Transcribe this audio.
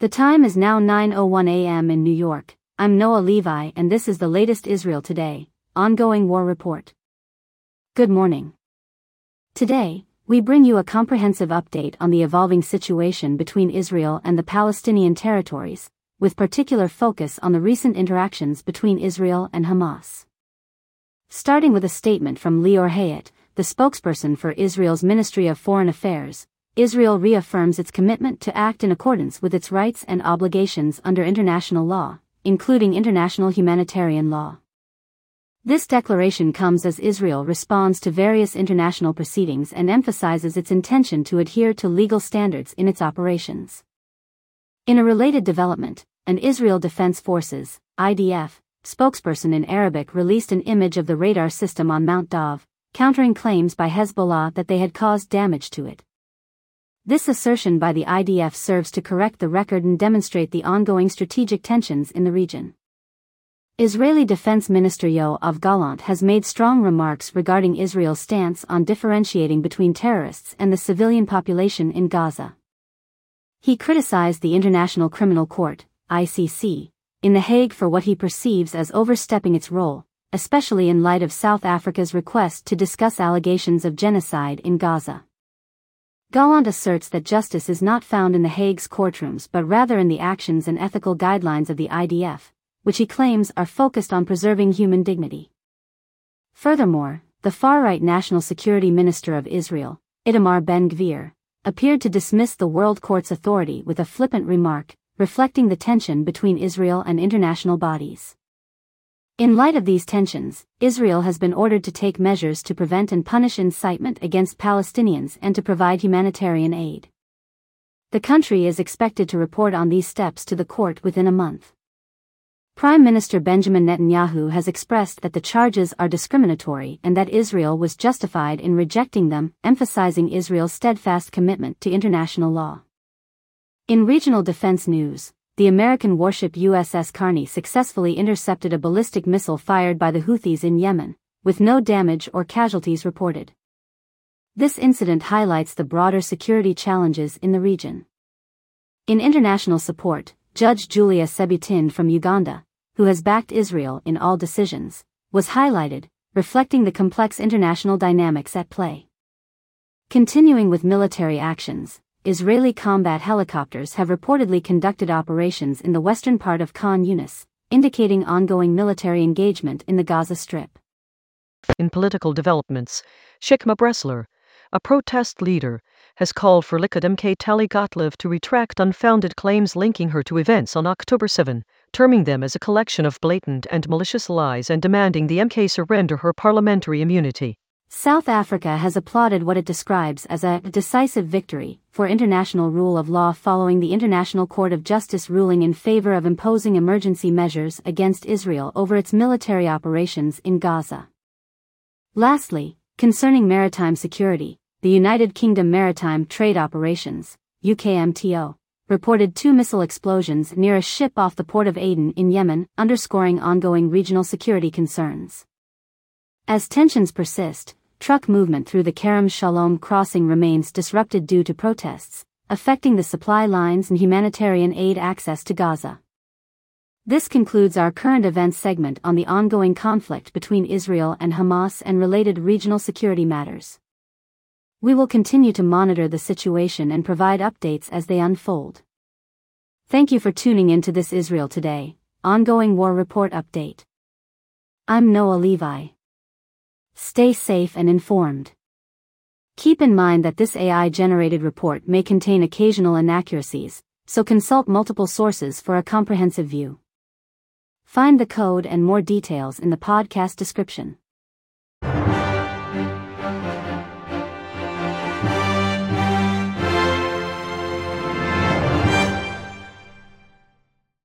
The time is now 9:01 a.m. in New York. I'm Noa Levi and this is the latest Israel Today ongoing war report. Good morning. Today, we bring you a comprehensive update on the evolving situation between Israel and the Palestinian territories, with particular focus on the recent interactions between Israel and Hamas. Starting with a statement from Lior Haiat, the spokesperson for Israel's Ministry of Foreign Affairs, Israel reaffirms its commitment to act in accordance with its rights and obligations under international law, including international humanitarian law. This declaration comes as Israel responds to various international proceedings and emphasizes its intention to adhere to legal standards in its operations. In a related development, an Israel Defense Forces, IDF, spokesperson in Arabic released an image of the radar system on Mount Dov, countering claims by Hezbollah that they had caused damage to it. This assertion by the IDF serves to correct the record and demonstrate the ongoing strategic tensions in the region. Israeli Defense Minister Yoav Gallant has made strong remarks regarding Israel's stance on differentiating between terrorists and the civilian population in Gaza. He criticized the International Criminal Court, ICC, in The Hague for what he perceives as overstepping its role, especially in light of South Africa's request to discuss allegations of genocide in Gaza. Gallant asserts that justice is not found in The Hague's courtrooms but rather in the actions and ethical guidelines of the IDF, which he claims are focused on preserving human dignity. Furthermore, the far-right National Security Minister of Israel, Itamar Ben-Gvir, appeared to dismiss the World Court's authority with a flippant remark, reflecting the tension between Israel and international bodies. In light of these tensions, Israel has been ordered to take measures to prevent and punish incitement against Palestinians and to provide humanitarian aid. The country is expected to report on these steps to the court within a month. Prime Minister Benjamin Netanyahu has expressed that the charges are discriminatory and that Israel was justified in rejecting them, emphasizing Israel's steadfast commitment to international law. In regional defense news, the American warship USS Carney successfully intercepted a ballistic missile fired by the Houthis in Yemen, with no damage or casualties reported. This incident highlights the broader security challenges in the region. In international support, Judge Julia Sebutinde from Uganda, who has backed Israel in all decisions, was highlighted, reflecting the complex international dynamics at play. Continuing with military actions, Israeli combat helicopters have reportedly conducted operations in the western part of Khan Yunis, indicating ongoing military engagement in the Gaza Strip. In political developments, Shikma Bressler, a protest leader, has called for Likud MK Tali Gottlieb to retract unfounded claims linking her to events on October 7, terming them as a collection of blatant and malicious lies and demanding the MK surrender her parliamentary immunity. South Africa has applauded what it describes as a decisive victory for international rule of law following the International Court of Justice ruling in favor of imposing emergency measures against Israel over its military operations in Gaza. Lastly, concerning maritime security, the United Kingdom Maritime Trade Operations, UKMTO, reported two missile explosions near a ship off the port of Aden in Yemen, underscoring ongoing regional security concerns. As tensions persist, truck movement through the Kerem Shalom crossing remains disrupted due to protests, affecting the supply lines and humanitarian aid access to Gaza. This concludes our current events segment on the ongoing conflict between Israel and Hamas and related regional security matters. We will continue to monitor the situation and provide updates as they unfold. Thank you for tuning in to this Israel Today, ongoing war report update. I'm Noa Levi. Stay safe and informed. Keep in mind that this AI-generated report may contain occasional inaccuracies, so consult multiple sources for a comprehensive view. Find the code and more details in the podcast description.